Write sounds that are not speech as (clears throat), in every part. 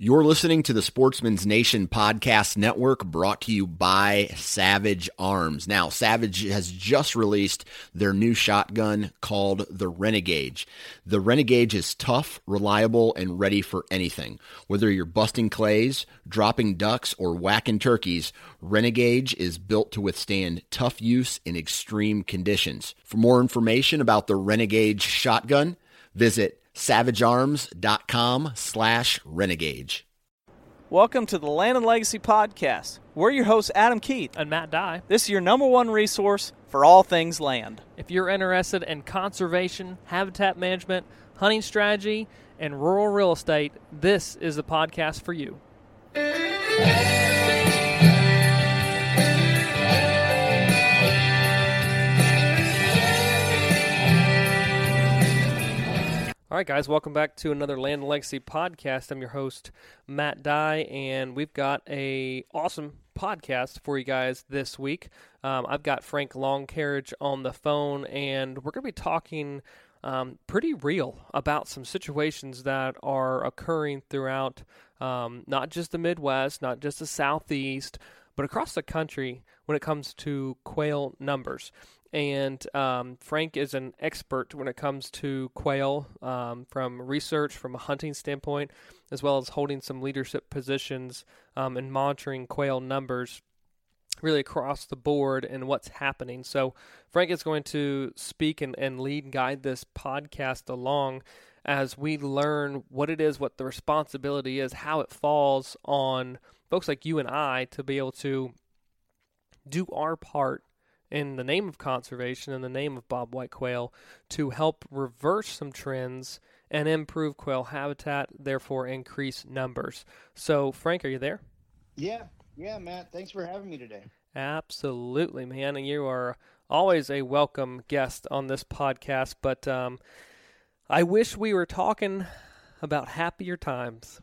You're listening to the Sportsman's Nation Podcast Network brought to you by Savage Arms. Now, Savage has just released their new shotgun called the Renegade. The Renegade is tough, reliable, and ready for anything. Whether you're busting clays, dropping ducks, or whacking turkeys, Renegade is built to withstand tough use in extreme conditions. For more information about the Renegade shotgun, visit savagearms.com slash renegade. Welcome to the Land and Legacy Podcast. We're your hosts, Adam Keith. and Matt Dye. This is your number one resource for all things land. If you're interested in conservation, habitat management, hunting strategy, and rural real estate, this is the podcast for you. Right, guys, welcome back to another Land and Legacy podcast. I'm your host, Matt Dye, and we've got a awesome podcast for you guys this week. Um, I've got Frank Loncarich on the phone, and we're going to be talking um, pretty real about some situations that are occurring throughout um, not just the Midwest, not just the Southeast, but across the country when it comes to quail numbers and um, Frank is an expert when it comes to quail um, from research, from a hunting standpoint, as well as holding some leadership positions um, and monitoring quail numbers really across the board and what's happening. So, Frank is going to speak and, and lead and guide this podcast along as we learn what it is, what the responsibility is, how it falls on folks like you and I to be able to do our part in the name of conservation, in the name of bobwhite quail, to help reverse some trends and improve quail habitat, therefore increase numbers. So, Frank, are you there? Yeah, yeah, Matt. Thanks for having me today. Absolutely, man. And you are always a welcome guest on this podcast. But um, I wish we were talking about happier times.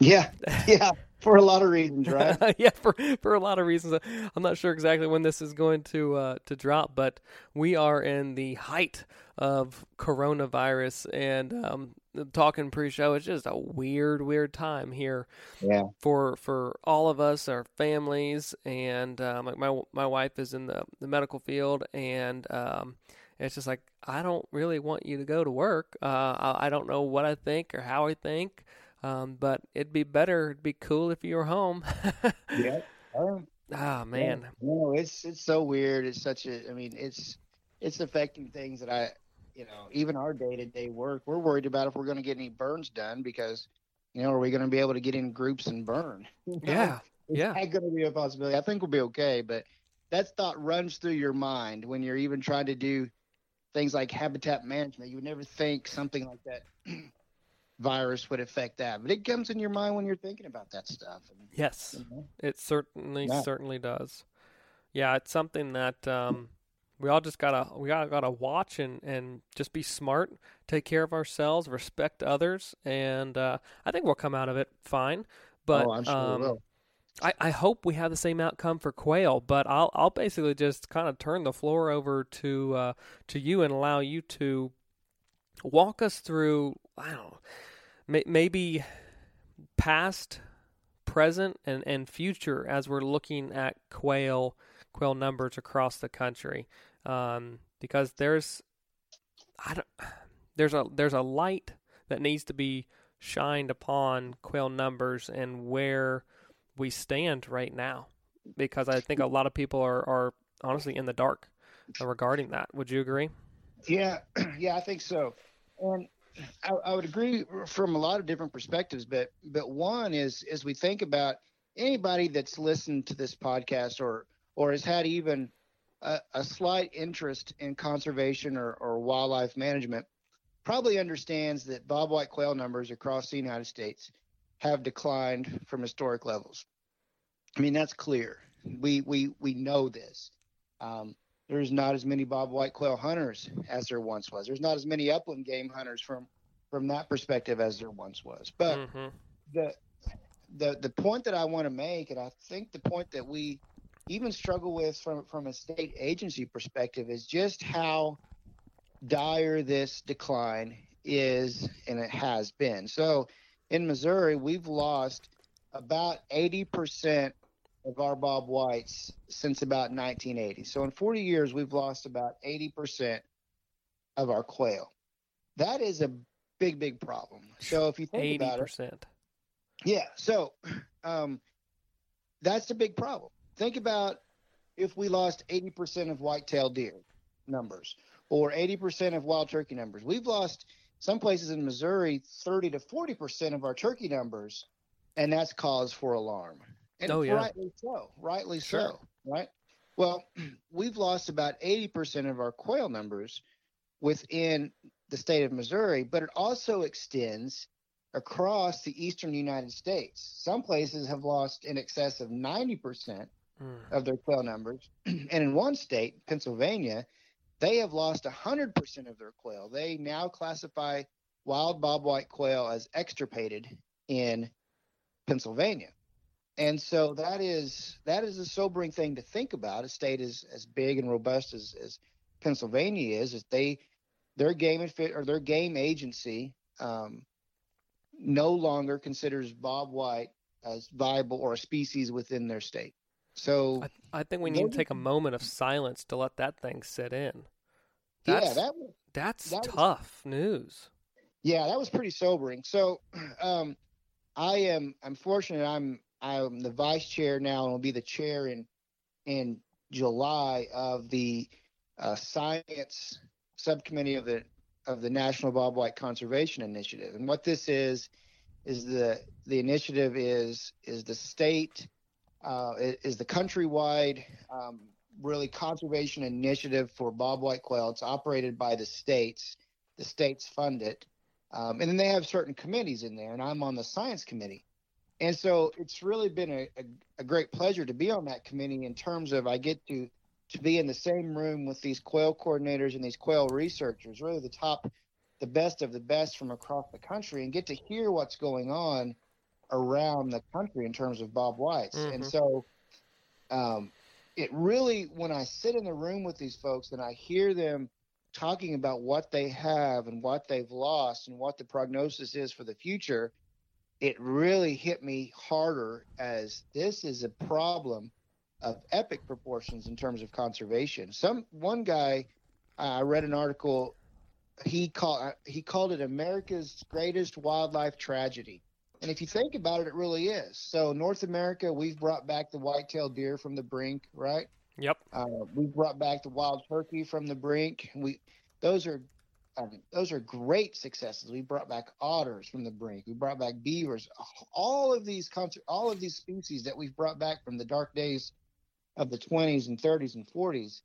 Yeah, yeah, (laughs) for a lot of reasons, right? (laughs) yeah, for for a lot of reasons. I'm not sure exactly when this is going to uh, to drop, but we are in the height of coronavirus, and um, talking pre-show, it's just a weird, weird time here. Yeah. For for all of us, our families, and um, my my wife is in the the medical field, and um, it's just like I don't really want you to go to work. Uh, I, I don't know what I think or how I think. Um, but it'd be better, it'd be cool if you were home. yeah. Um, (laughs) oh man. No, it's it's so weird. It's such a. I mean, it's it's affecting things that I, you know, even our day to day work. We're worried about if we're going to get any burns done because, you know, are we going to be able to get in groups and burn? (laughs) Yeah. it's yeah. not going to be a possibility. I think we'll be okay, but that thought runs through your mind when you're even trying to do things like habitat management. You would never think something like that (clears throat) virus would affect that. But it comes in your mind when you're thinking about that stuff. And, Yes. you know, It certainly Yeah. certainly does. Yeah, it's something that um, we all just gotta we gotta gotta watch and, and just be smart, take care of ourselves, respect others, and uh, I think we'll come out of it fine. But oh, sure um. I, I hope we have the same outcome for quail, but I'll I'll basically just kind of turn the floor over to uh, to you and allow you to walk us through. I don't know, may, maybe past, present, and, and future as we're looking at quail quail numbers across the country, um, because there's I don't there's a there's a light that needs to be shined upon quail numbers and where we stand right now because I think a lot of people are, are honestly in the dark regarding that. Would you agree? Yeah, (clears throat) yeah, I think so. And I, I, would agree from a lot of different perspectives, but but one is as we think about anybody that's listened to this podcast or or has had even a, a slight interest in conservation or, or wildlife management probably understands that bobwhite quail numbers across the United States have declined from historic levels. I mean that's clear. We we we know this. Um, there's not as many bobwhite quail hunters as there once was. There's not as many upland game hunters from from that perspective as there once was. But mm-hmm. the the the point that I want to make, and I think the point that we even struggle with from from a state agency perspective, is just how dire this decline is, and it has been. So, in Missouri, we've lost about eighty percent of our Bob Whites since about 1980. So in 40 years, we've lost about 80% of our quail. That is a big, big problem. So if you think 80%. about it, yeah. So um, that's a big problem. Think about if we lost 80% of white-tailed deer numbers or 80% of wild turkey numbers. We've lost some places in Missouri 30 to 40% of our turkey numbers, and that's cause for alarm. And oh, yeah. rightly so. Rightly sure. so. Right. Well, (clears throat) we've lost about 80% of our quail numbers within the state of Missouri, but it also extends across the eastern United States. Some places have lost in excess of 90% mm. of their quail numbers. (clears throat) and in one state, Pennsylvania, they have lost 100% of their quail. They now classify wild bobwhite quail as extirpated in Pennsylvania and so that is that is a sobering thing to think about. A state as as big and robust as, as Pennsylvania is, is they their game and fit or their game agency um, no longer considers Bob White as viable or a species within their state. So I, I think we need to take a moment of silence to let that thing sit in. That's, yeah, that was, that's that tough was, news. Yeah, that was pretty sobering. So, (clears throat) um, I am. I'm fortunate. I'm I'm the vice chair now and will be the chair in in July of the uh, science subcommittee of the of the National Bobwhite Conservation Initiative. And what this is is the the initiative is is the state uh, is the countrywide um, really conservation initiative for bobwhite quail. It's operated by the states. The states fund it, um, and then they have certain committees in there. And I'm on the science committee. And so it's really been a, a, a, great pleasure to be on that committee in terms of I get to to be in the same room with these quail coordinators and these quail researchers, really the top, the best of the best from across the country, and get to hear what's going on around the country in terms of Bob Whites. Mm-hmm. And so um, it really, when I sit in the room with these folks and I hear them talking about what they have and what they've lost and what the prognosis is for the future, it really hit me harder as this is a problem of epic proportions in terms of conservation. Some one guy, I read an article. He called he called it America's greatest wildlife tragedy, and if you think about it, it really is. So North America, we've brought back the white-tailed deer from the brink, right? Yep. Uh, we brought back the wild turkey from the brink. We those are um, those are great successes. We brought back otters from the brink. We brought back beavers. All of these concert, all of these species that we've brought back from the dark days of the 20s and 30s and 40s,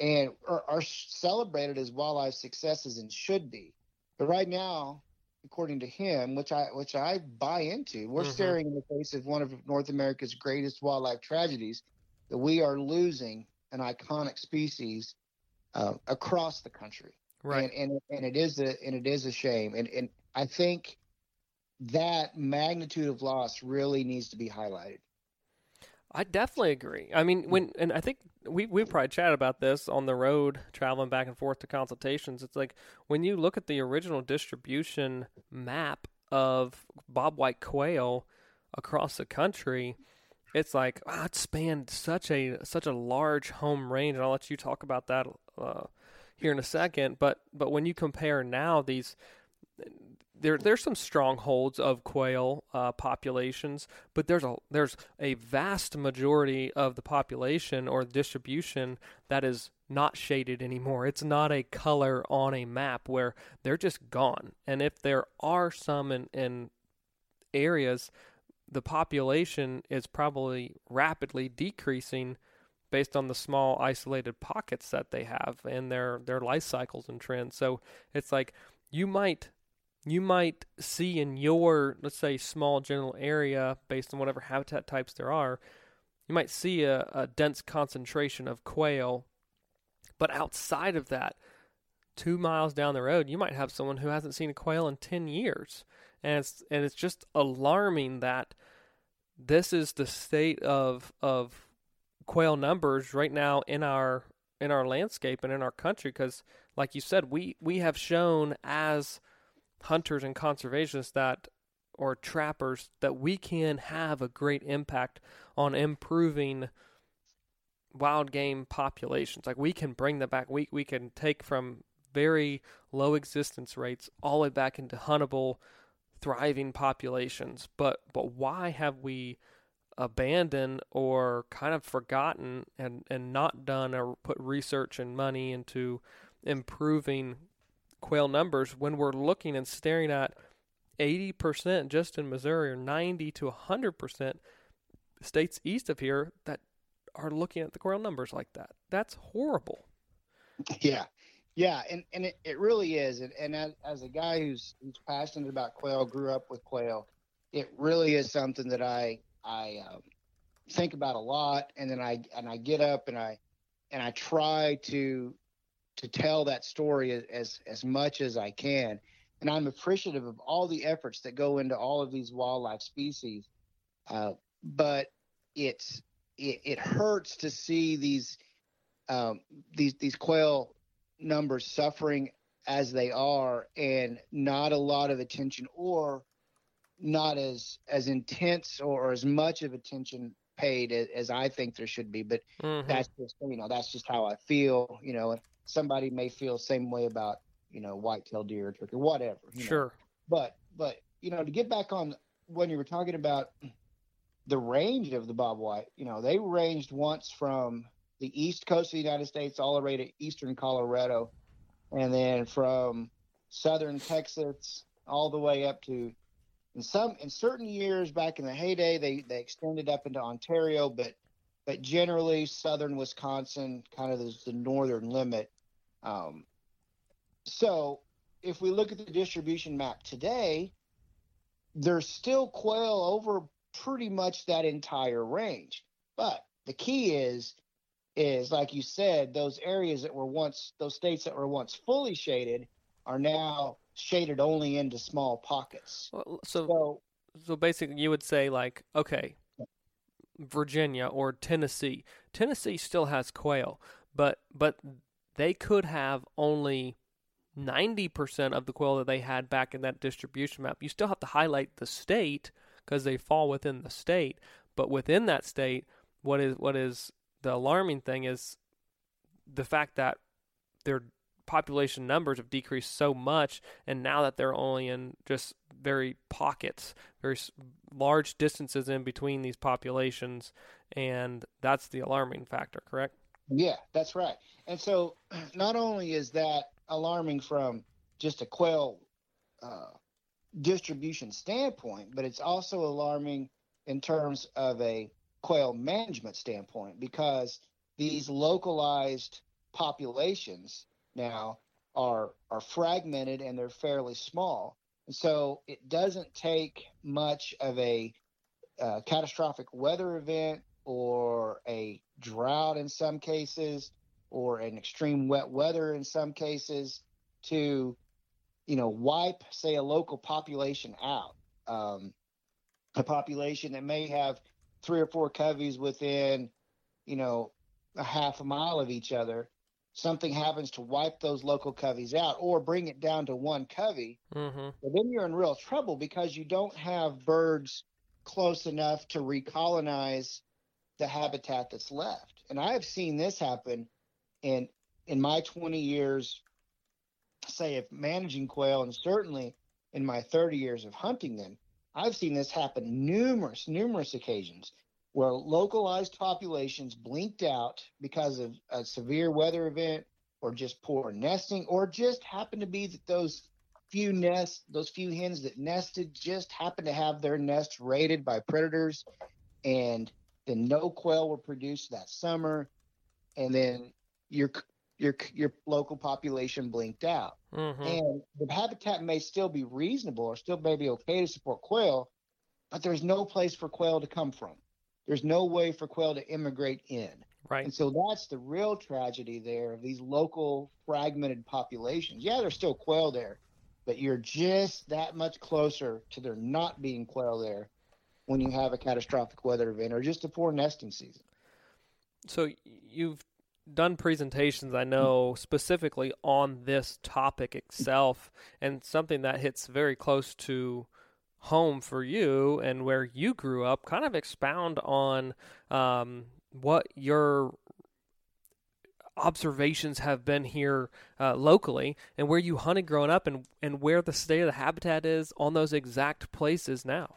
and are, are celebrated as wildlife successes and should be. But right now, according to him, which I which I buy into, we're mm-hmm. staring in the face of one of North America's greatest wildlife tragedies that we are losing an iconic species uh, across the country. Right. And, and and it is a and it is a shame. And and I think that magnitude of loss really needs to be highlighted. I definitely agree. I mean, when and I think we we probably chat about this on the road traveling back and forth to consultations. It's like when you look at the original distribution map of bobwhite quail across the country, it's like wow, it spanned such a such a large home range. And I'll let you talk about that uh, here in a second. But but when you compare now these there there's some strongholds of quail uh, populations, but there's a there's a vast majority of the population or distribution that is not shaded anymore. It's not a color on a map where they're just gone. And if there are some in, in areas, the population is probably rapidly decreasing based on the small isolated pockets that they have and their their life cycles and trends. So it's like you might you might see in your let's say small general area based on whatever habitat types there are, you might see a, a dense concentration of quail, but outside of that, two miles down the road, you might have someone who hasn't seen a quail in ten years, and it's and it's just alarming that this is the state of of quail numbers right now in our in our landscape and in our country because like you said we we have shown as hunters and conservationists that or trappers that we can have a great impact on improving wild game populations. Like we can bring them back. We we can take from very low existence rates all the way back into huntable thriving populations. But but why have we abandoned or kind of forgotten and, and not done or put research and money into improving quail numbers when we're looking and staring at 80% just in Missouri or 90 to 100% states east of here that are looking at the quail numbers like that. That's horrible. (laughs) Yeah. Yeah, and, and it, it really is. And, and as, as a guy who's who's passionate about quail, grew up with quail, it really is something that I I um, think about a lot, and then I and I get up and I and I try to to tell that story as as much as I can. And I'm appreciative of all the efforts that go into all of these wildlife species. Uh, but it's it, it, hurts to see these um, these these quail numbers suffering as they are, and not a lot of attention or not as as intense or as much of attention paid as, as I think there should be. But mm-hmm. that's just you know that's just how I feel. You know, somebody may feel same way about you know whitetail deer, or turkey, whatever. sure. Know. But but you know to get back on when you were talking about the range of the bob white, you know they ranged once from the east coast of the United States all the way to eastern Colorado, and then from southern Texas all the way up to in some in certain years back in the heyday they they extended up into Ontario, but but generally southern Wisconsin kind of is the northern limit. Um, so if we look at the distribution map today, there's still quail over pretty much that entire range. But the key is is like you said, those areas that were once those states that were once fully shaded are now shaded only into small pockets. Well, so, so, so basically, you would say like, okay, Virginia or Tennessee. Tennessee still has quail, but but they could have only 90% of the quail that they had back in that distribution map. You still have to highlight the state because they fall within the state, but within that state, what is what is the alarming thing is the fact that they're population numbers have decreased so much, and now that they're only in just very pockets, very large distances in between these populations, and that's the alarming factor, correct? Yeah, that's right. And so, (clears throat) not only is that alarming from just a quail uh, distribution standpoint, but it's also alarming in terms of a quail management standpoint because these localized populations now are are fragmented and they're fairly small. And so it doesn't take much of a uh, catastrophic weather event or a drought in some cases or an extreme wet weather in some cases to you know wipe say a local population out um, a population that may have three or four coveys within you know a half a mile of each other something happens to wipe those local coveys out or bring it down to one covey, mm-hmm. well, then you're in real trouble because you don't have birds close enough to recolonize the habitat that's left. And I have seen this happen in in my 20 years, say, of managing quail, and certainly in my 30 years of hunting them. I've seen this happen numerous, numerous occasions where localized populations blinked out because of a severe weather event or just poor nesting or just happened to be that those few nests those few hens that nested just happened to have their nests raided by predators and then no quail were produced that summer and then your your your local population blinked out Mm-hmm. and the habitat may still be reasonable or still may be okay to support quail, but there's no place for quail to come from. There's no way for quail to immigrate in. Right. And so that's the real tragedy there of these local fragmented populations. Yeah, there's still quail there, but you're just that much closer to there not being quail there when you have a catastrophic weather event or just a poor nesting season. So you've done presentations, I know, specifically on this topic itself, and something that hits very close to home for you and where you grew up. Kind of expound on um, what your observations have been here uh, locally and where you hunted growing up and, and where the state of the habitat is on those exact places now.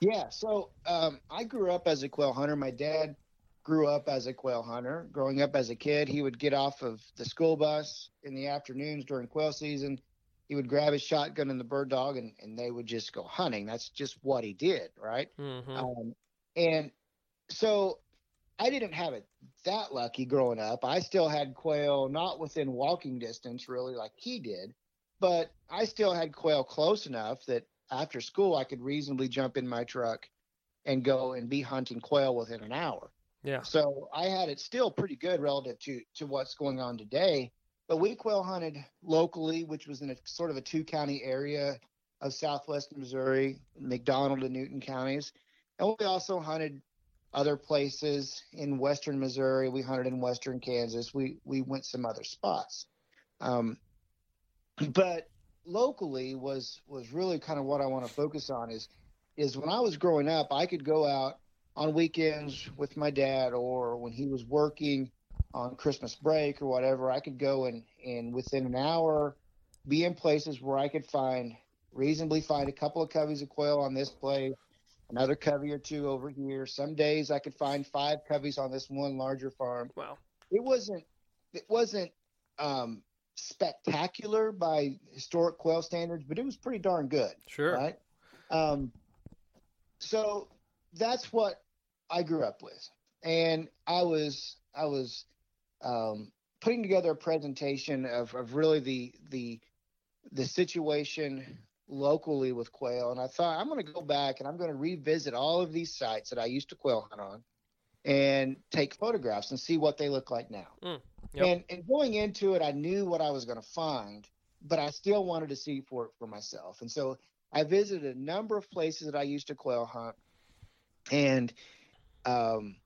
Yeah, so um, I grew up as a quail hunter. My dad grew up as a quail hunter. Growing up as a kid, he would get off of the school bus in the afternoons during quail season. He would grab his shotgun and the bird dog, and, and they would just go hunting. That's just what he did, right? Mm-hmm. Um, and so I didn't have it that lucky growing up. I still had quail not within walking distance, really, like he did, but I still had quail close enough that after school I could reasonably jump in my truck and go and be hunting quail within an hour. Yeah. So I had it still pretty good relative to to what's going on today. But we quail hunted locally, which was in a sort of a two county area of southwest Missouri, McDonald and Newton counties. And we also hunted other places in western Missouri. We hunted in western Kansas. We we went some other spots. Um, but locally was was really kind of what I want to focus on is is when I was growing up, I could go out on weekends with my dad or when he was working on Christmas break or whatever, I could go and, and within an hour be in places where I could find reasonably find a couple of coveys of quail on this place, another covey or two over here. Some days I could find five coveys on this one larger farm. Wow. It wasn't it wasn't um, spectacular by historic quail standards, but it was pretty darn good Sure. right? Um, so that's what I grew up with, and I was I was um, putting together a presentation of, of really the the the situation locally with quail, and I thought I'm going to go back and I'm going to revisit all of these sites that I used to quail hunt on, and take photographs and see what they look like now. Mm, yep. And and going into it, I knew what I was going to find, but I still wanted to see for for myself. And so I visited a number of places that I used to quail hunt, and um,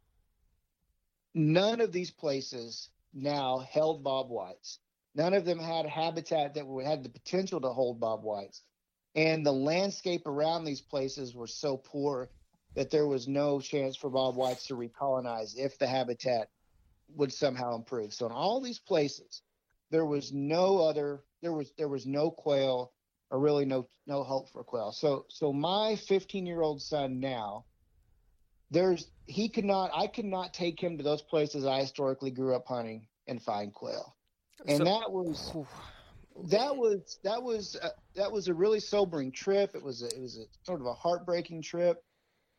none of these places now held bob whites. None of them had habitat that had the potential to hold bob whites, and the landscape around these places were so poor that there was no chance for bob whites to recolonize if the habitat would somehow improve. So in all these places, there was no other there was there was no quail or really no no hope for quail. So so my 15 year old son now, there's he could not I could not take him to those places I historically grew up hunting and find quail, and So- that was that was that was uh, that was a really sobering trip. It was a, it was a sort of a heartbreaking trip,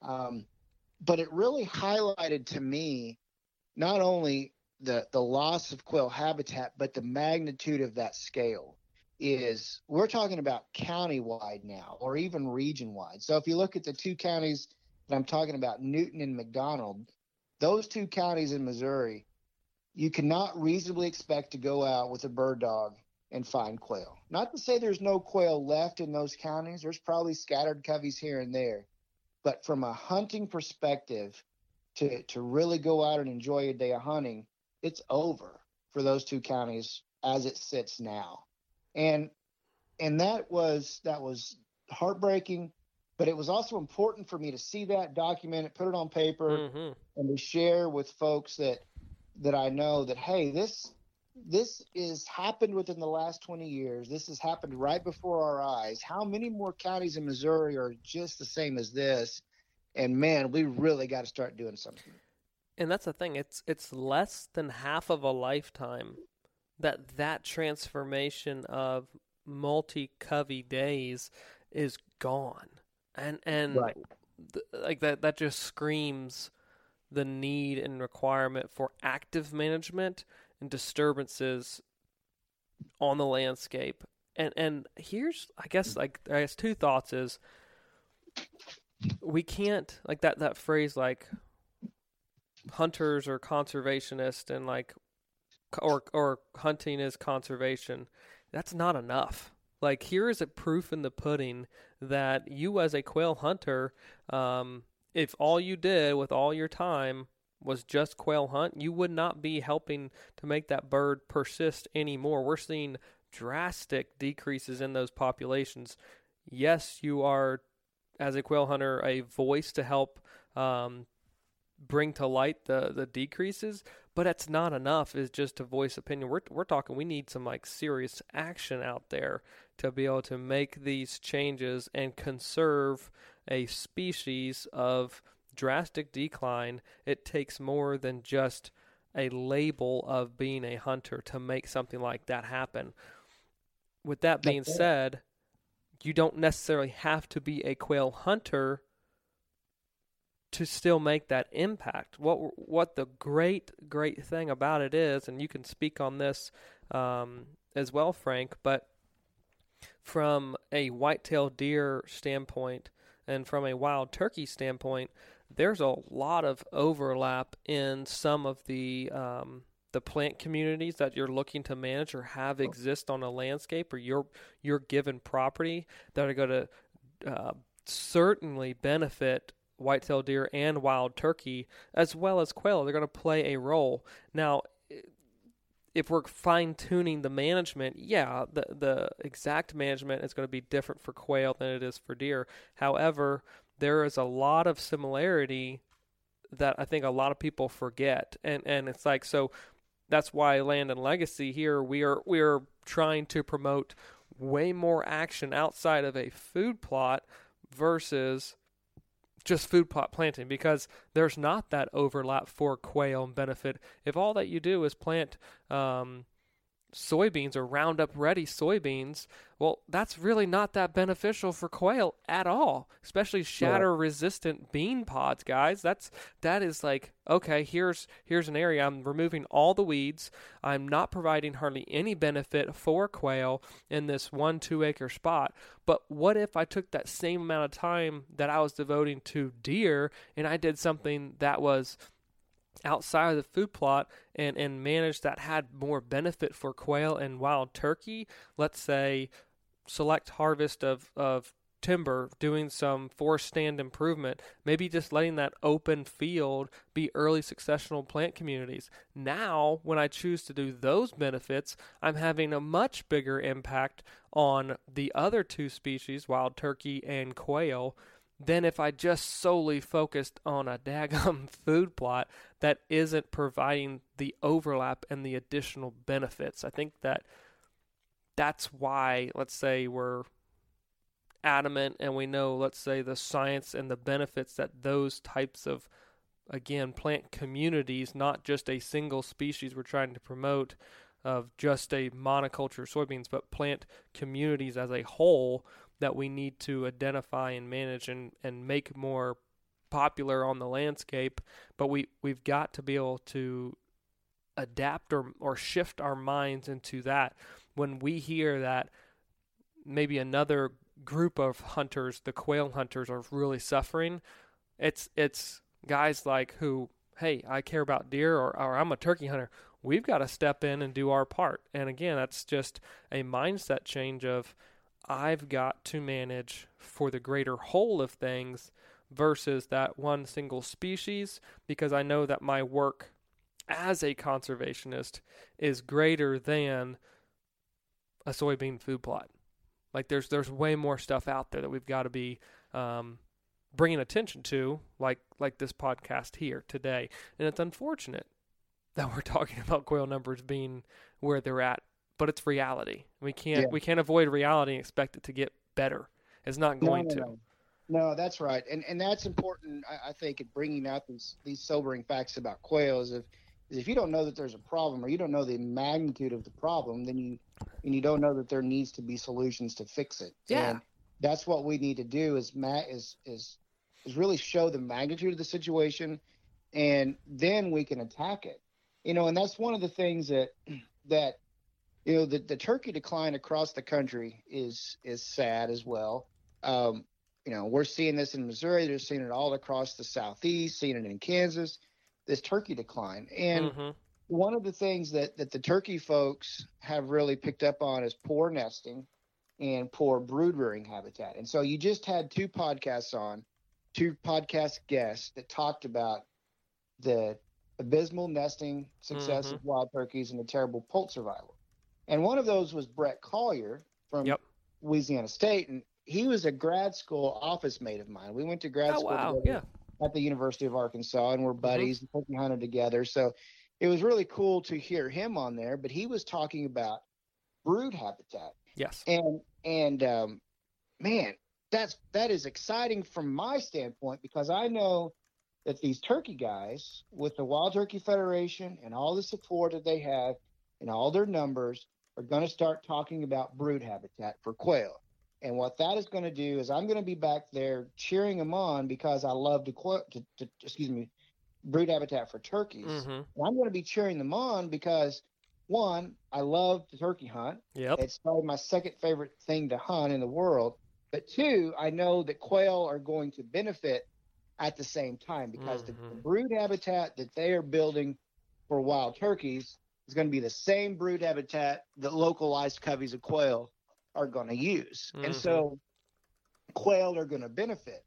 um, but it really highlighted to me not only the the loss of quail habitat, but the magnitude of that scale. Is we're talking about county wide now, or even region wide. So if you look at the two counties that I'm talking about, Newton and McDonald, those two counties in Missouri, you cannot reasonably expect to go out with a bird dog and find quail. Not to say there's no quail left in those counties. There's probably scattered coveys here and there. But from a hunting perspective, to, to really go out and enjoy a day of hunting, it's over for those two counties as it sits now. And and that was that was heartbreaking, but it was also important for me to see that, document it, put it on paper, Mhm. and to share with folks that that I know that hey, this this is happened within the last 20 years. This has happened right before our eyes. How many more counties in Missouri are just the same as this? And man, we really got to start doing something. And that's the thing. It's it's less than half of a lifetime that that transformation of multi covey days is gone. And and Right. th- like that that just screams the need and requirement for active management and disturbances on the landscape. And and here's I guess like I guess two thoughts is we can't like that that phrase like hunters or conservationists and like or or hunting is conservation. That's not enough. Like here is a proof in the pudding that you as a quail hunter, um, if all you did with all your time was just quail hunt, you would not be helping to make that bird persist anymore. We're seeing drastic decreases in those populations. Yes, you are, as a quail hunter, a voice to help um, bring to light the the decreases, but it's not enough. Is just to voice opinion. We're we're talking. We need some like serious action out there to be able to make these changes and conserve a species of drastic decline. It takes more than just a label of being a hunter to make something like that happen. With that being said, you don't necessarily have to be a quail hunter to still make that impact. What what the great great thing about it is, and you can speak on this um, as well, Frank. But from a whitetail deer standpoint and from a wild turkey standpoint, there's a lot of overlap in some of the um, the plant communities that you're looking to manage or have exist on a landscape or your your given property that are going to uh, certainly benefit whitetail deer and wild turkey as well as quail. They're going to play a role. Now, if we're fine tuning the management, yeah, the the exact management is going to be different for quail than it is for deer. However, there is a lot of similarity that I think a lot of people forget, and and it's like so. That's why Land and Legacy here we are we are trying to promote way more action outside of a food plot versus just food plot planting because there's not that overlap for quail benefit. If all that you do is plant um, soybeans or Roundup ready soybeans, well, that's really not that beneficial for quail at all, especially shatter resistant bean pods, guys. That's that is like okay, here's here's an area I'm removing all the weeds. I'm not providing hardly any benefit for quail in this 1 2 acre spot. But what if I took that same amount of time that I was devoting to deer and I did something that was outside of the food plot and, and managed that had more benefit for quail and wild turkey, let's say select harvest of, of timber, doing some forest stand improvement, maybe just letting that open field be early successional plant communities. Now, when I choose to do those benefits, I'm having a much bigger impact on the other two species, wild turkey and quail, than if I just solely focused on a daggum (laughs) food plot that isn't providing the overlap and the additional benefits. I think that that's why, let's say, we're adamant and we know, let's say, the science and the benefits that those types of, again, plant communities, not just a single species we're trying to promote of just a monoculture soybeans, but plant communities as a whole that we need to identify and manage and, and make more popular on the landscape. But we, we've got to be able to adapt or, or shift our minds into that. When we hear that maybe another group of hunters, the quail hunters, are really suffering, it's it's guys like who, hey, I care about deer or, or I'm a turkey hunter. We've got to step in and do our part. And again, that's just a mindset change of I've got to manage for the greater whole of things versus that one single species because I know that my work as a conservationist is greater than a soybean food plot. Like there's there's way more stuff out there that we've got to be um, bringing attention to, like like this podcast here today. And it's unfortunate that we're (laughs) talking about quail numbers being where they're at, but it's reality. We can't Yeah. we can't avoid reality and expect it to get better. It's not going No, no, to. no. No, that's right, and and that's important. I, I think in bringing out these these sobering facts about quail is if is if you don't know that there's a problem or you don't know the magnitude of the problem, then you and you don't know that there needs to be solutions to fix it. Yeah. And that's what we need to do is Matt is is is really show the magnitude of the situation and then we can attack it. You know, and that's one of the things that that you know the, the turkey decline across the country is is sad as well. Um, you know, we're seeing this in Missouri, they're seeing it all across the southeast, seeing it in Kansas, this turkey decline. And Mhm. one of the things that, that the turkey folks have really picked up on is poor nesting and poor brood rearing habitat. And so you just had two podcasts on, two podcast guests that talked about the abysmal nesting success Mhm. of wild turkeys and the terrible poult survival. And one of those was Bret Collier from Yep. Louisiana State. And he was a grad school office mate of mine. We went to grad Oh school wow, yeah. at the University of Arkansas, and we're Mm-hmm. buddies and turkey hunted together. So it was really cool to hear him on there. But he was talking about brood habitat, Yes. and and um, man, that's that is exciting from my standpoint because I know that these turkey guys with the Wild Turkey Federation and all the support that they have and all their numbers are going to start talking about brood habitat for quail. And what that is going to do is I'm going to be back there cheering them on because I love to, to, to excuse me, brood habitat for turkeys. hmm And I'm going to be cheering them on because one, I love to turkey hunt. Yep. It's probably my second favorite thing to hunt in the world. But two, I know that quail are going to benefit at the same time because the, the Mhm. brood habitat that they are building for wild turkeys is going to be the same brood habitat that localized coveys of quail are going to use. And Mhm. so quail are going to benefit.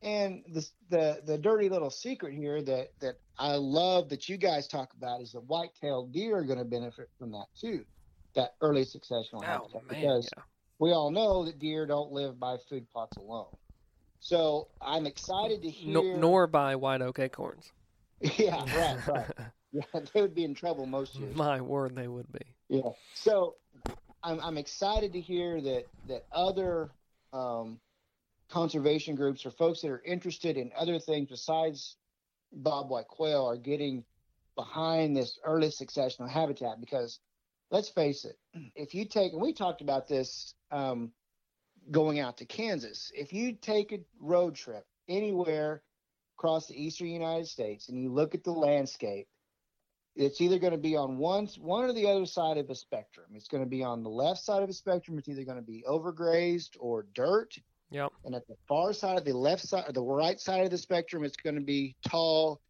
And the, the the dirty little secret here that that I love that you guys talk about is that white-tailed deer are going to benefit from that too, that early successional Oh habitat man, because yeah. we all know that deer don't live by food plots alone. So I'm excited to hear. No, nor by white oak acorns. (laughs) yeah, right, right. (laughs) (laughs) Yeah, they would be in trouble most years. My word, they would be. Yeah. So I'm I'm excited to hear that that other um, conservation groups or folks that are interested in other things besides bobwhite quail are getting behind this early successional habitat because let's face it, if you take and we talked about this um, going out to Kansas, if you take a road trip anywhere across the eastern United States and you look at the landscape it's either going to be on one one or the other side of the spectrum. It's going to be on the left side of the spectrum. It's either going to be overgrazed or dirt, Yep. and at the far side of the left side or the right side of the spectrum, it's going to be tall,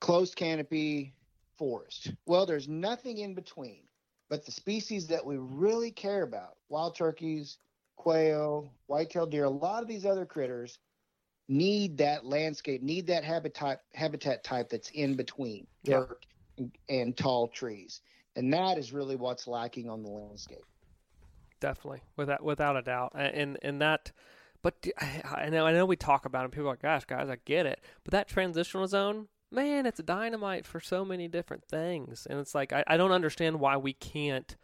closed canopy forest. Well, there's nothing in between. But the species that we really care about, wild turkeys, quail, white-tailed deer, a lot of these other critters need that landscape, need that habitat habitat type that's in between Yeah. dirt and, and tall trees. And that is really what's lacking on the landscape. Definitely, without without a doubt, and and that. But I know I know we talk about it. and People are like, "Gosh, guys, I get it." But that transitional zone, man, it's dynamite for so many different things, and it's like I, I don't understand why we can't,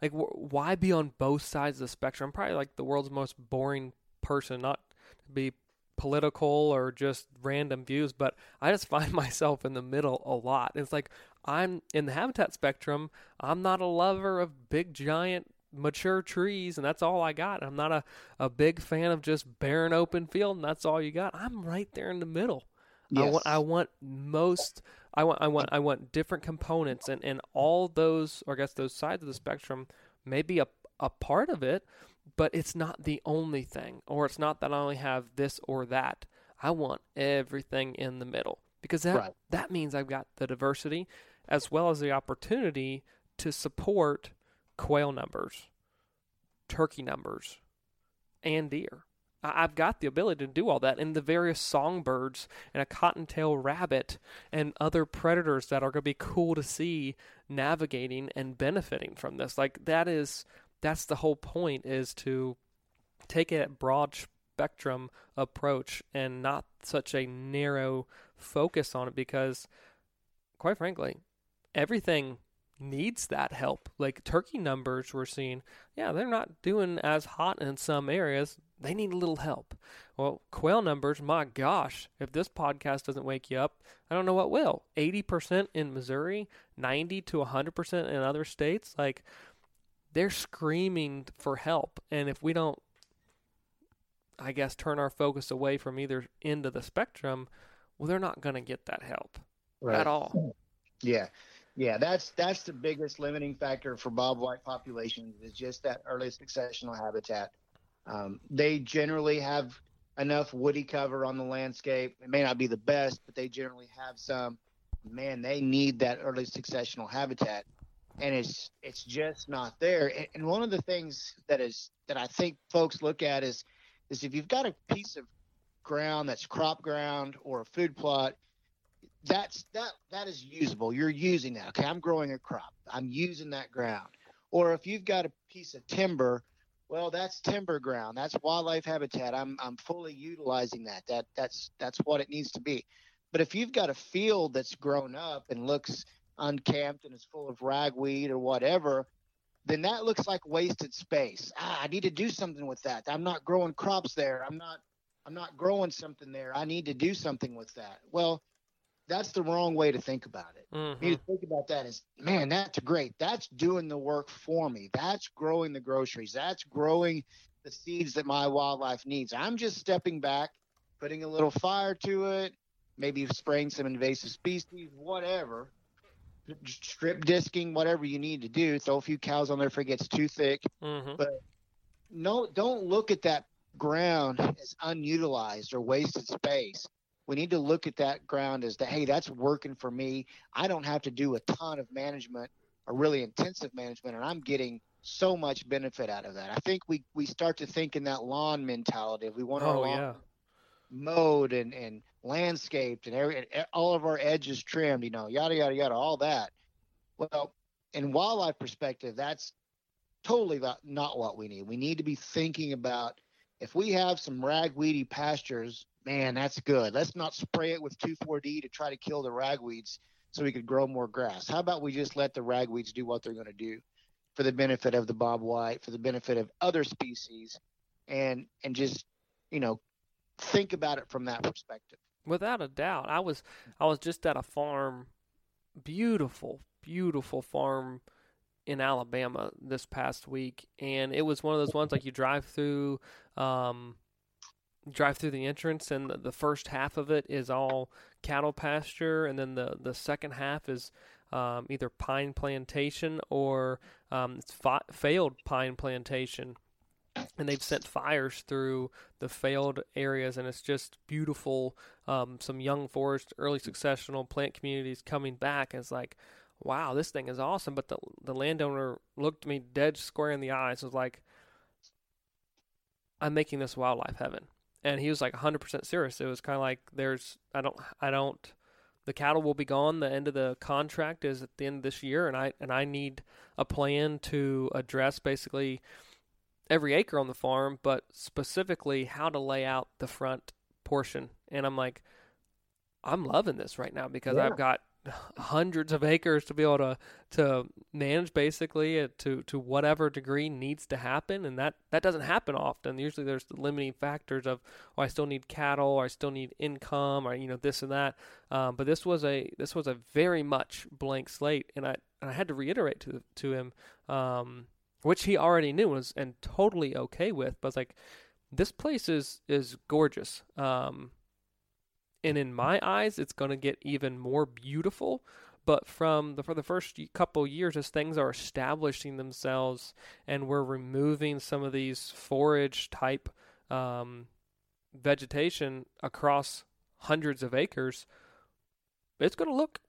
like, wh- why be on both sides of the spectrum? I'm probably like the world's most boring person, not to be political or just random views, but I just (laughs) find myself in the middle a lot. It's like I'm in the habitat spectrum. I'm not a lover of big giant mature trees and that's all I got. I'm not a, a big fan of just barren open field and that's all you got. I'm right there in the middle. I want I want most I want I want I want different components and, and all those or I guess those sides of the spectrum may be a a part of it, but it's not the only thing. Or it's not that I only have this or that. I want everything in the middle. Because that Right. that means I've got the diversity as well as the opportunity to support quail numbers, turkey numbers, and deer. I've got the ability to do all that, and the various songbirds and a cottontail rabbit and other predators that are going to be cool to see navigating and benefiting from this. Like that is that's the whole point is to take a broad spectrum approach and not such a narrow focus on it because quite frankly everything needs that help. Like turkey numbers we're seeing, yeah, they're not doing as hot in some areas. They need a little help. Well, quail numbers, my gosh, if this podcast doesn't wake you up, I don't know what will. 80% in Missouri, 90 to 100% in other states, like they're screaming for help. And if we don't I guess turn our focus away from either end of the spectrum, well they're not going to get that help right. at all. Yeah. Yeah, that's that's the biggest limiting factor for bobwhite populations is just that early successional habitat. Um, they generally have enough woody cover on the landscape. It may not be the best, but they generally have some. Man, they need that early successional habitat, and it's it's just not there. And, one of the things that is that I think folks look at is is if you've got a piece of ground that's crop ground or a food plot that's that that is usable. You're using that. Okay, I'm growing a crop. I'm using that ground. Or if you've got a piece of timber, well, that's timber ground. That's wildlife habitat. I'm I'm fully utilizing that. That that's that's what it needs to be. But if you've got a field that's grown up and looks unkempt and is full of ragweed or whatever, then that looks like wasted space. Ah, I need to do something with that. I'm not growing crops there. I'm not I'm not growing something there. I need to do something with that. Well, that's the wrong way to think about it. Mm-hmm. You think about that as, man, that's great. That's doing the work for me. That's growing the groceries. That's growing the seeds that my wildlife needs. I'm just stepping back, putting a little fire to it, maybe spraying some invasive species, whatever, strip disking, whatever you need to do. Throw a few cows on there if it gets too thick. Mm-hmm. But no, don't look at that ground as unutilized or wasted space we need to look at that ground as that hey that's working for me i don't have to do a ton of management or really intensive management and i'm getting so much benefit out of that i think we we start to think in that lawn mentality if we want our oh, lawn yeah. Mowed and and landscaped and every all of our edges trimmed you know yada yada yada all that well in wildlife perspective that's totally not, not what we need we need to be thinking about if we have some ragweedy pastures man, that's good. Let's not spray it with 2,4-D to try to kill the ragweeds so we could grow more grass. How about we just let the ragweeds do what they're going to do for the benefit of the bobwhite, for the benefit of other species, and and just you know think about it from that perspective. Without a doubt, I was I was just at a farm, beautiful, beautiful farm in Alabama this past week, and it was one of those ones like you drive through. Um, drive through the entrance, and the, the, first half of it is all cattle pasture, and then the the second half is um, either pine plantation or um, it's fa- failed pine plantation. And they've sent fires through the failed areas, and it's just beautiful. Um, some young forest, early successional plant communities coming back. And it's like, wow, this thing is awesome. But the the landowner looked me dead square in the eyes. Was like, I'm making this wildlife heaven and he was like 100% serious. It was kind of like there's I don't I don't the cattle will be gone. The end of the contract is at the end of this year, and I and I need a plan to address basically every acre on the farm, but specifically how to lay out the front portion. And I'm like, I'm loving this right now because yeah. I've got (laughs) hundreds of acres to be able to to manage basically uh, to to whatever degree needs to happen and that that doesn't happen often usually there's the limiting factors of oh I still need cattle or I still need income or you know this and that um, but this was a this was a very much blank slate and I and I had to reiterate to to him um, which he already knew was and totally okay with but like this place is is gorgeous um, and in my eyes, it's going to get even more beautiful. But from the for the first couple years, as things are establishing themselves, and we're removing some of these forage type um, vegetation across hundreds of acres, it's going to look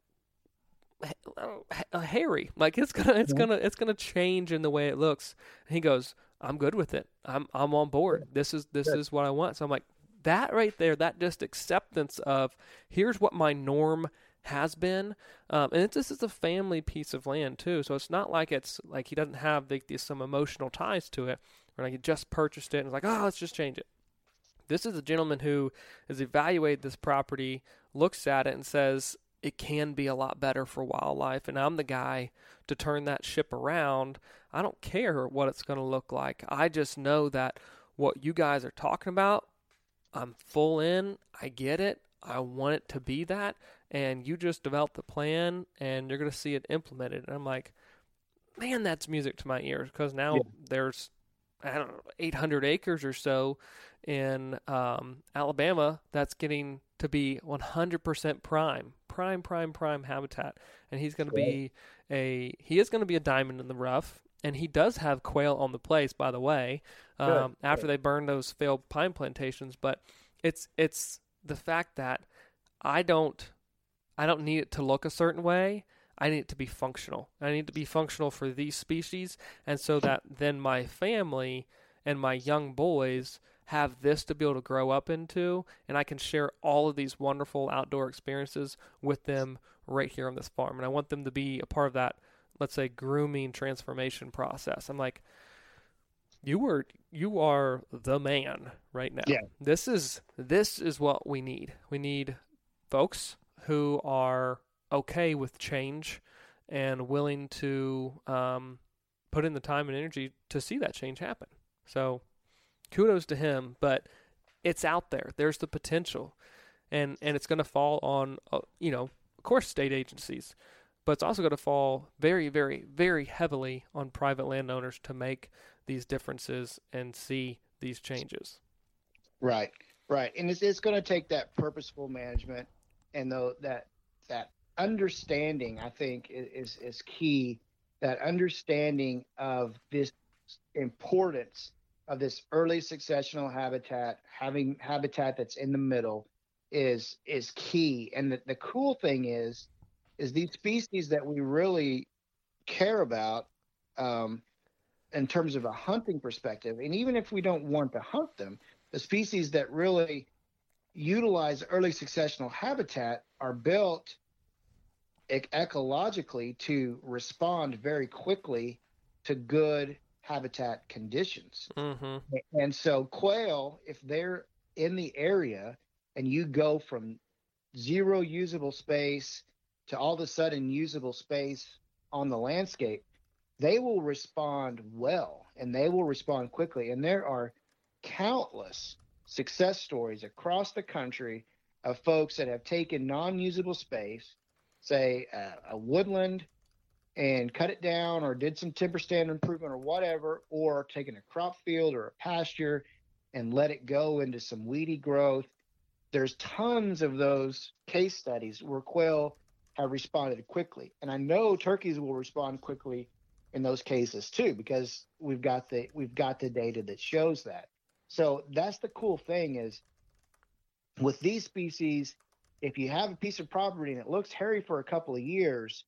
hairy. Like it's gonna, it's gonna, it's gonna change in the way it looks. And he goes, "I'm good with it. I'm, I'm on board. This is, this is what I want." So I'm like, that right there, that just acceptance of here's what my norm has been, um, and it's, this is a family piece of land too. So it's not like it's like he doesn't have the, the, some emotional ties to it, or like he just purchased it and it's like, oh, let's just change it. This is a gentleman who has evaluated this property, looks at it, and says, it can be a lot better for wildlife. And I'm the guy to turn that ship around. I don't care what it's going to look like. I just know that what you guys are talking about, I'm full in. I get it. I want it to be that. And you just develop the plan and you're going to see it implemented. And I'm like, man, that's music to my ears because now yeah. there's, I don't know, 800 acres or so in um, Alabama that's getting to be 100% prime, prime, prime, prime habitat, and he's going to be a he is going to be a diamond in the rough, and he does have quail on the place, by the way, um, after they burn those failed pine plantations. But it's it's the fact that I don't I don't need it to look a certain way. I need it to be functional. I need to be functional for these species, and so that then my family and my young boys have this to be able to grow up into, and I can share all of these wonderful outdoor experiences with them right here on this farm. And I want them to be a part of that, let's say, grooming transformation process. I'm like, you are you are the man right now. Yeah. This is this is what we need. We need folks who are okay with change and willing to um, put in the time and energy to see that change happen. So kudos to him, but it's out there. There's the potential, and and it's going to fall on uh, you know of course state agencies, but it's also going to fall very very very heavily on private landowners to make these differences and see these changes. Right, right, and it's it's going to take that purposeful management and though that that understanding I think is is key. That understanding of this importance of this early successional habitat, having habitat that's in the middle, is is key. And the, the cool thing is, is these species that we really care about, um, in terms of a hunting perspective, and even if we don't want to hunt them, the species that really utilize early successional habitat are built ecologically to respond very quickly to good habitat conditions. Mm-hmm. And so quail, if they're in the area and you go from zero usable space to all of a sudden usable space on the landscape, they will respond well and they will respond quickly. And there are countless success stories across the country of folks that have taken non usable space, say a woodland and cut it down or did some timber stand improvement or whatever, or taken a crop field or a pasture and let it go into some weedy growth. There's tons of those case studies where quail have responded quickly. And I know turkeys will respond quickly in those cases too, because we've got the we've got the data that shows that. So that's the cool thing is with these species, if you have a piece of property and it looks hairy for a couple of years,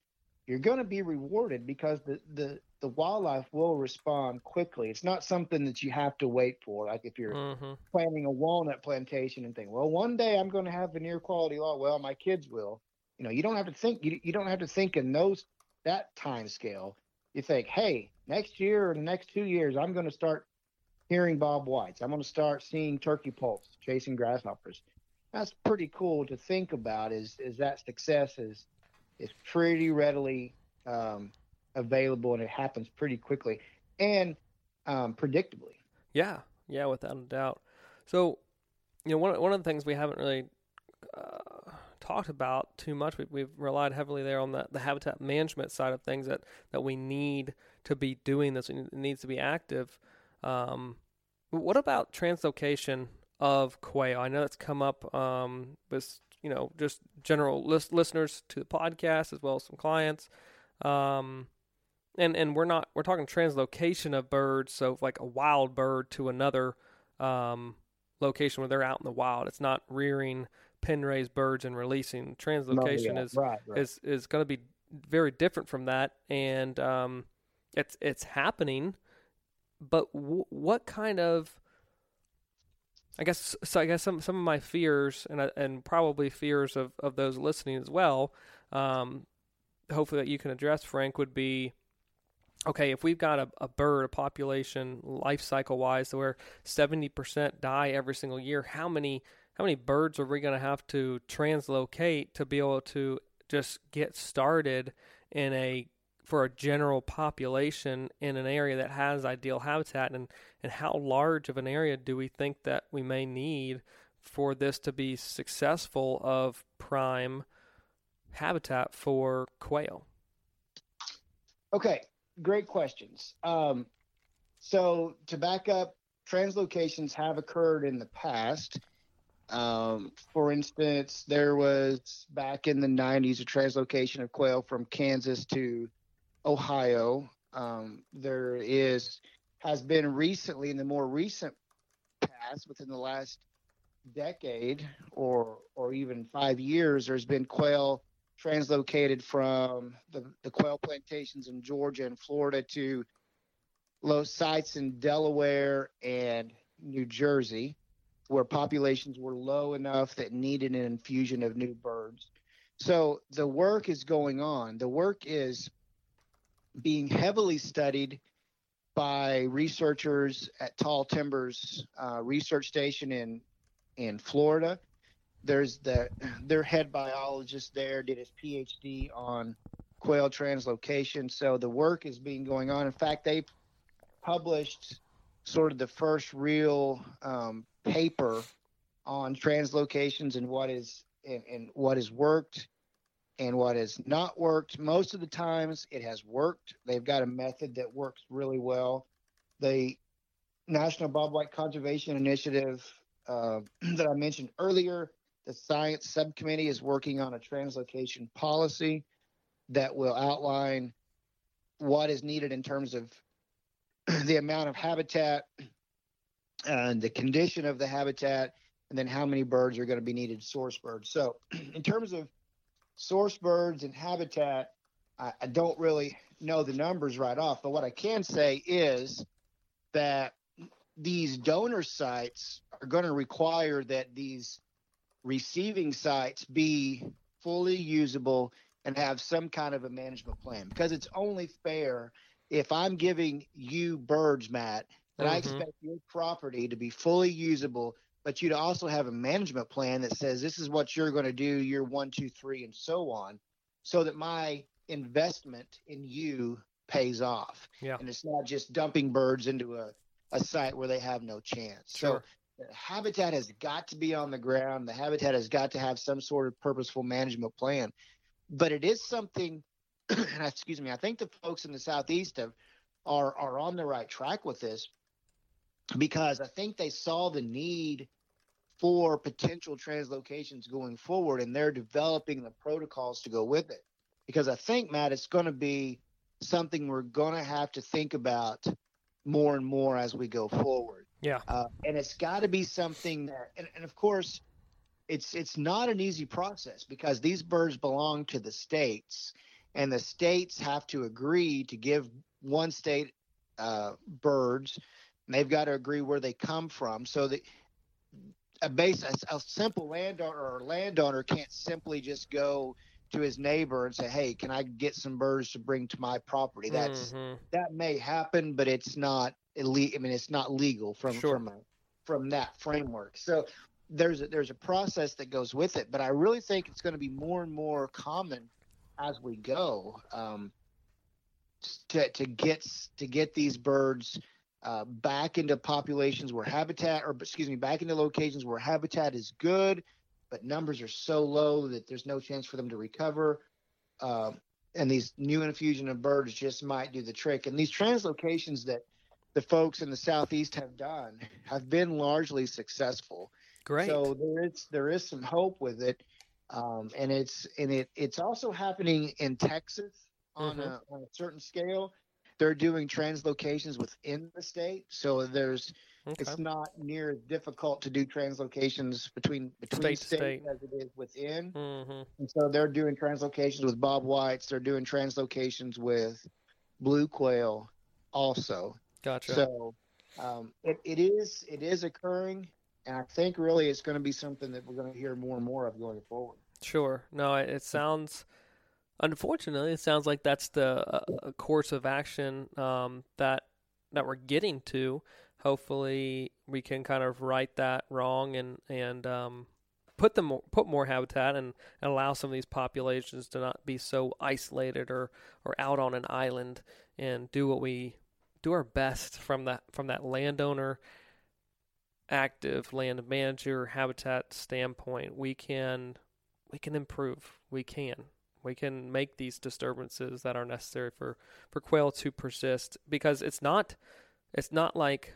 you're going to be rewarded because the, the, the wildlife will respond quickly. It's not something that you have to wait for. Like if you're mm-hmm. planting a walnut plantation and think, well, one day I'm going to have veneer quality law. Well, my kids will. You know, you don't have to think. You, you don't have to think in those that time scale. You think, hey, next year or the next two years, I'm going to start hearing bobwhites. I'm going to start seeing turkey poults chasing grasshoppers. That's pretty cool to think about. Is is that success is is pretty readily um, available and it happens pretty quickly and um, predictably. Yeah, yeah, without a doubt. So, you know, one one of the things we haven't really uh, talked about too much, we, we've relied heavily there on the, the habitat management side of things that, that we need to be doing this. It needs to be active. Um, what about translocation of quail? I know that's come up um, with you know just general list, listeners to the podcast as well as some clients. Um, and and we're not we're talking translocation of birds, so like a wild bird to another um, location where they're out in the wild. It's not rearing pen raised birds and releasing. Translocation no, yeah. is right, right. is is going to be very different from that, and um, it's it's happening. But w- what kind of I guess so. I guess some some of my fears and and probably fears of, of those listening as well. Um, hopefully that you can address, Frank, would be okay if we've got a, a bird a population life cycle wise where 70% die every single year how many how many birds are we going to have to translocate to be able to just get started in a for a general population in an area that has ideal habitat and and how large of an area do we think that we may need for this to be successful of prime habitat for quail? Okay great questions. Um, so to back up translocations have occurred in the past. Um, for instance, there was back in the 90s a translocation of quail from Kansas to Ohio. Um, there is has been recently in the more recent past, within the last decade or or even five years, there's been quail translocated from the, the quail plantations in Georgia and Florida to low sites in Delaware and New Jersey where populations were low enough that needed an infusion of new birds. So the work is going on. The work is being heavily studied by researchers at Tall Timbers uh, Research Station in in Florida. There's the their head biologist there did his PhD on quail translocation. So the work is being going on. In fact, they published sort of the first real um, paper on translocations and what is and, and what has worked and what has not worked. Most of the times it has worked. They've got a method that works really well. The National Bobwhite Conservation Initiative uh, (clears throat) that I mentioned earlier, the science subcommittee is working on a translocation policy that will outline what is needed in terms of (clears throat) the amount of habitat and the condition of the habitat, and then how many birds are going to be needed, source birds. So, (clears throat) in terms of source birds and habitat, I, I don't really know the numbers right off, but what I can say is that these donor sites are going to require that these receiving sites be fully usable and have some kind of a management plan because it's only fair if I'm giving you birds, Matt, that mm-hmm. I expect your property to be fully usable, but you to also have a management plan that says this is what you're going to do year one, two, three, and so on, so that my investment in you pays off. Yeah. And it's not just dumping birds into a, a site where they have no chance. Sure. So the habitat has got to be on the ground. The habitat has got to have some sort of purposeful management plan. But it is something, and (clears throat) excuse me, I think the folks in the southeast have are are on the right track with this because I think they saw the need for potential translocations going forward and they're developing the protocols to go with it. Because I think, Matt, it's going to be something we're going to have to think about more and more as we go forward. Yeah. Uh, and it's got to be something that, and, and of course, it's it's not an easy process because these birds belong to the states, and the states have to agree to give one state uh, birds they've got to agree where they come from. So that a base a, a simple landowner or landowner can't simply just go to his neighbor and say, "Hey, can I get some birds to bring to my property?" That's mm-hmm. that may happen, but it's not illegal. I mean, it's not legal from sure. from a, from that framework. So there's a, there's a process that goes with it, but I really think it's going to be more and more common as we go um, to to get to get these birds uh, back into populations where habitat, or excuse me, back into locations where habitat is good, but numbers are so low that there's no chance for them to recover. Uh, and these new infusion of birds just might do the trick. And these translocations that the folks in the southeast have done have been largely successful. Great. So there is there is some hope with it, um, and it's and it it's also happening in Texas on, mm-hmm. a, on a certain scale they're doing translocations within the state, so there's okay. it's not near as difficult to do translocations between between state states as it is within. Mm-hmm. And so they're doing translocations with Bobwhites. They're doing translocations with blue quail, also. Gotcha. So um, it, it is it is occurring, and I think really it's going to be something that we're going to hear more and more of going forward. Sure. No, it, it sounds unfortunately, it sounds like that's the uh, course of action um, that that we're getting to. Hopefully, we can kind of right that wrong and and um, put them put more habitat and, and allow some of these populations to not be so isolated or or out on an island and do what we do our best from that from that landowner active land manager habitat standpoint. We can we can improve. We can we can make these disturbances that are necessary for for quail to persist because it's not it's not like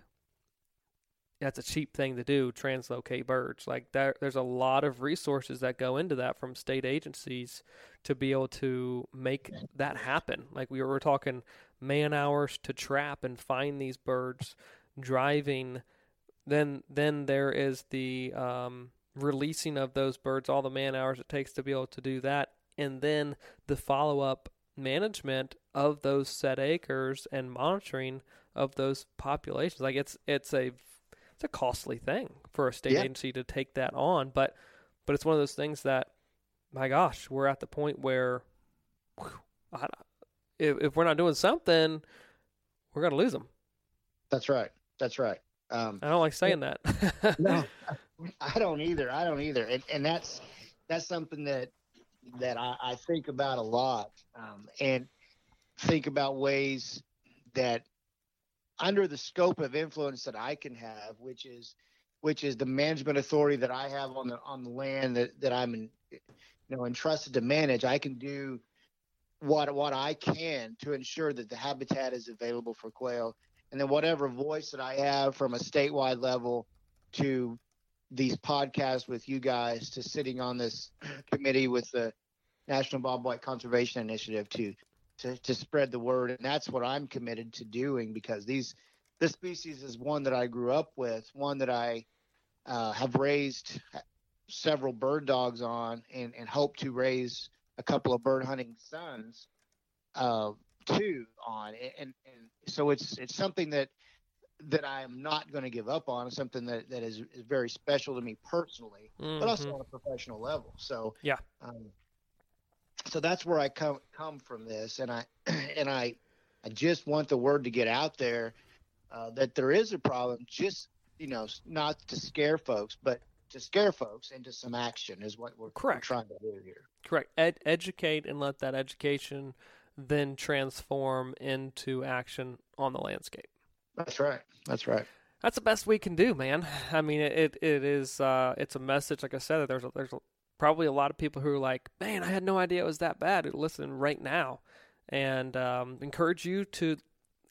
that's a cheap thing to do translocate birds. Like there, there's a lot of resources that go into that from state agencies to be able to make that happen. Like we were talking man hours to trap and find these birds driving. Then then there is the um, releasing of those birds all the man hours it takes to be able to do that and then the follow-up management of those set acres and monitoring of those populations like it's it's a it's a costly thing for a state yeah. agency to take that on. But but it's one of those things that, my gosh, we're at the point where, whew, I, if if we're not doing something, we're gonna lose them. That's right. That's right. Um, I don't like saying that. no, (laughs) I don't either. I don't either. And, and that's that's something that that I, I think about a lot, um, and think about ways that under the scope of influence that I can have, which is which is the management authority that I have on the on the land that, that I'm in, you know entrusted to manage, I can do what what I can to ensure that the habitat is available for quail, and then whatever voice that I have from a statewide level to these podcasts with you guys to sitting on this committee with the National Bobwhite Conservation Initiative to to, to spread the word. And that's what I'm committed to doing because these this species is one that I grew up with, one that I uh, have raised several bird dogs on and, and hope to raise a couple of bird hunting sons uh, too on. And, and so it's it's something that that I am not going to give up on. Something that, that is, is very special to me personally, mm-hmm. but also mm-hmm. on a professional level. So yeah, um, so that's where I come come from this, and I (clears throat) and I I just want the word to get out there uh, that there is a problem. Just you know, not to scare folks, but to scare folks into some action is what we're, Correct. We're trying to do here. Correct. Ed- educate and let that education then transform into action on the landscape. That's right. That's right. That's the best we can do, man. I mean, it it is uh, it's a message. Like I said, there's a, there's a, probably a lot of people who are like, man, I had no idea it was that bad. Who listen right now, and um, encourage you to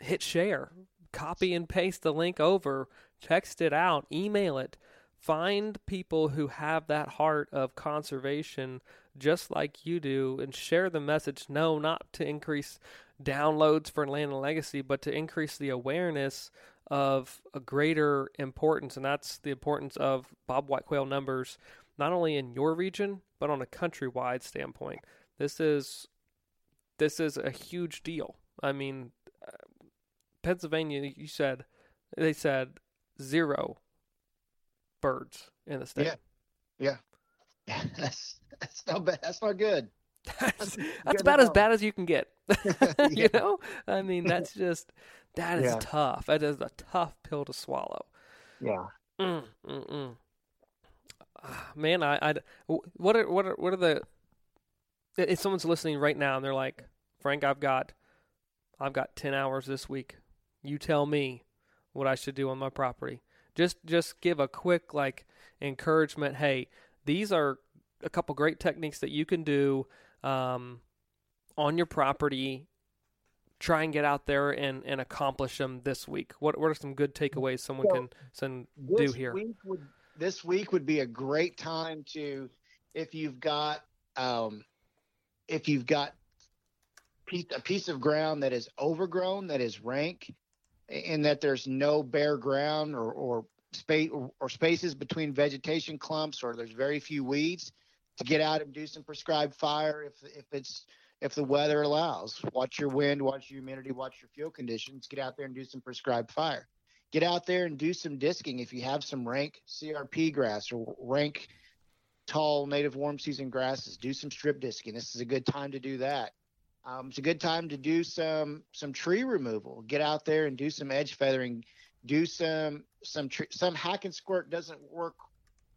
hit share, copy and paste the link over, text it out, email it. Find people who have that heart of conservation just like you do and share the message. No, not to increase downloads for Land and Legacy, but to increase the awareness of a greater importance, and that's the importance of bobwhite quail numbers not only in your region but on a countrywide standpoint. This is this is a huge deal. I mean, uh, Pennsylvania, you said they said zero birds in the state. Yeah, yeah, (laughs) that's that's not bad. That's not good. That's, (laughs) that's about as bad as you can get. (laughs) (laughs) you know, I mean, that's just that is yeah. tough. That is a tough pill to swallow. Yeah. Mm, mm, mm. man, I, I, what are what are what are the? If someone's listening right now and they're like, Frank, I've got, I've got ten hours this week. You tell me what I should do on my property. Just just give a quick like encouragement. Hey, these are a couple great techniques that you can do um, on your property. Try and get out there and, and accomplish them this week. What what are some good takeaways someone can, can do here? Would, this week would be a great time to, if you've got, um, if you've got piece, a piece of ground that is overgrown, that is rank, and that there's no bare ground or, or space or, or spaces between vegetation clumps, or there's very few weeds, to get out and do some prescribed fire if if it's if the weather allows. Watch your wind, watch your humidity, watch your fuel conditions. Get out there and do some prescribed fire get out there and do some disking if you have some rank CRP grass or rank tall native warm season grasses. Do some strip disking. This is a good time to do that. Um, it's a good time to do some some tree removal. Get out there and do some edge feathering. Do some some tree, some hack and squirt doesn't work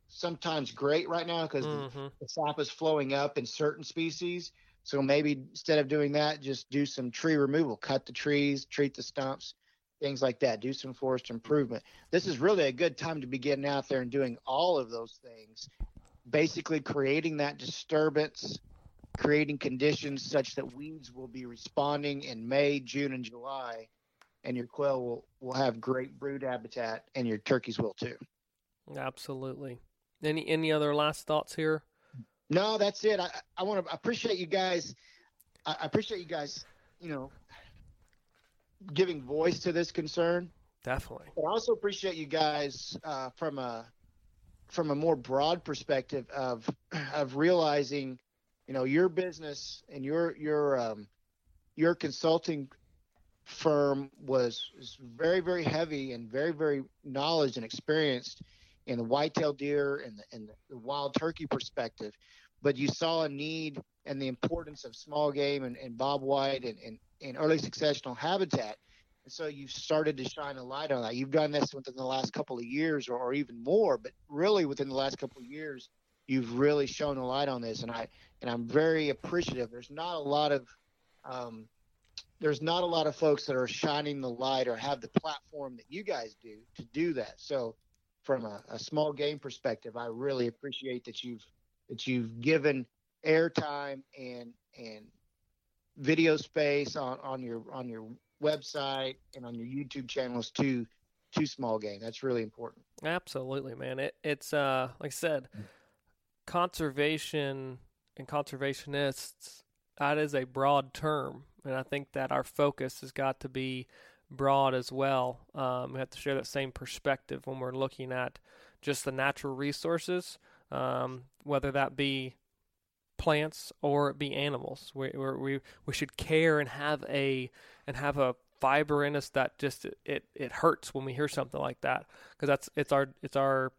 sometimes great right now because Mm-hmm. the, the sap is flowing up in certain species. So maybe instead of doing that, just do some tree removal, cut the trees, treat the stumps, things like that. Do some forest improvement. This is really a good time to be getting out there and doing all of those things. Basically, creating that disturbance, creating conditions such that weeds will be responding in May, June, and July, and your quail will, will have great brood habitat, and your turkeys will too. Absolutely. Any any other last thoughts here? No, that's it. I, I want to appreciate you guys. I appreciate you guys, you know, giving voice to this concern. Definitely. But I also appreciate you guys uh, from a from a more broad perspective of of realizing, you know, your business and your your um, your consulting firm was is very very heavy and very very knowledge and experienced in the whitetail deer and the, and the wild turkey perspective, but you saw a need and the importance of small game and, and bobwhite and, and, and early successional habitat. And so you've started to shine a light on that. You've done this within the last couple of years or, or even more, but really within the last couple of years, you've really shown a light on this. And I, and I'm very appreciative. There's not a lot of, um, there's not a lot of folks that are shining the light or have the platform that you guys do to do that. So from a, a small game perspective, I really appreciate that you've that you've given airtime and and video space on, on your on your website and on your YouTube channels to to small game. That's really important. Absolutely, man. It it's uh like I said, conservation and conservationists that is a broad term, and I think that our focus has got to be broad as well. Um, we have to share that same perspective when we're looking at just the natural resources, um, whether that be plants or be animals. We we we we should care and have a and have a fiber in us that just it it hurts when we hear something like that because that's it's our it's our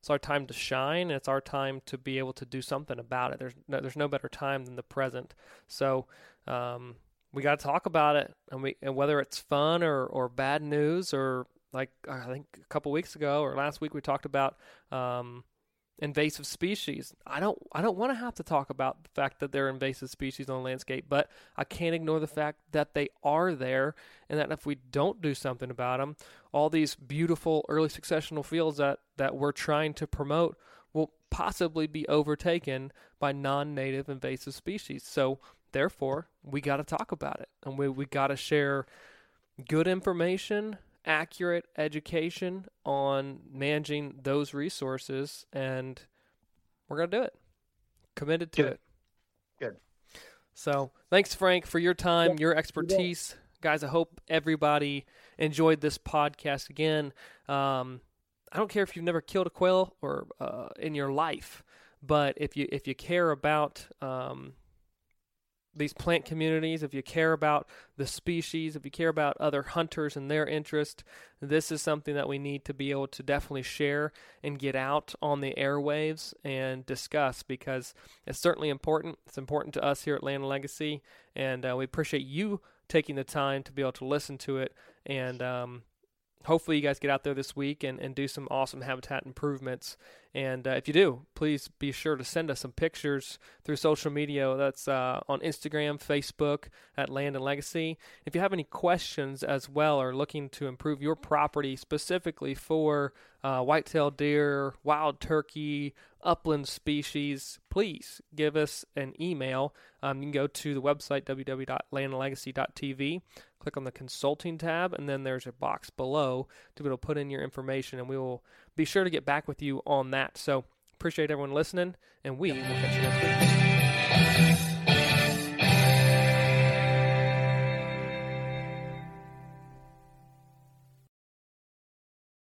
it's our time to shine. It's our time to be able to do something about it. There's no, there's no better time than the present. So um, we got to talk about it, and we and whether it's fun or or bad news or like I think a couple weeks ago or last week we talked about um, invasive species. I don't I don't want to have to talk about the fact that they're invasive species on the landscape, but I can't ignore the fact that they are there and that if we don't do something about them, all these beautiful early successional fields that that we're trying to promote will possibly be overtaken by non-native invasive species. So therefore, we got to talk about it and we we got to share good information accurate education on managing those resources, and we're going to do it. Committed to Good. it. Good. So, thanks, Frank, for your time, Yeah, your expertise. Guys, I hope everybody enjoyed this podcast again. Um, I don't care if you've never killed a quail or uh, in your life, but if you if you care about um, these plant communities, if you care about the species, if you care about other hunters and their interest, this is something that we need to be able to definitely share and get out on the airwaves and discuss because it's certainly important. It's important to us here at Land Legacy, and uh, we appreciate you taking the time to be able to listen to it and um, hopefully you guys get out there this week and, and do some awesome habitat improvements. And uh, if you do, please be sure to send us some pictures through social media. That's uh, on Instagram, Facebook at Land and Legacy. If you have any questions as well or looking to improve your property specifically for uh, whitetail deer, wild turkey, upland species, please give us an email. Um, you can go to the website www.landlegacy.tv, click on the consulting tab, and then there's a box below to be able to put in your information, and we will be sure to get back with you on that. So appreciate everyone listening, and we will catch you next week.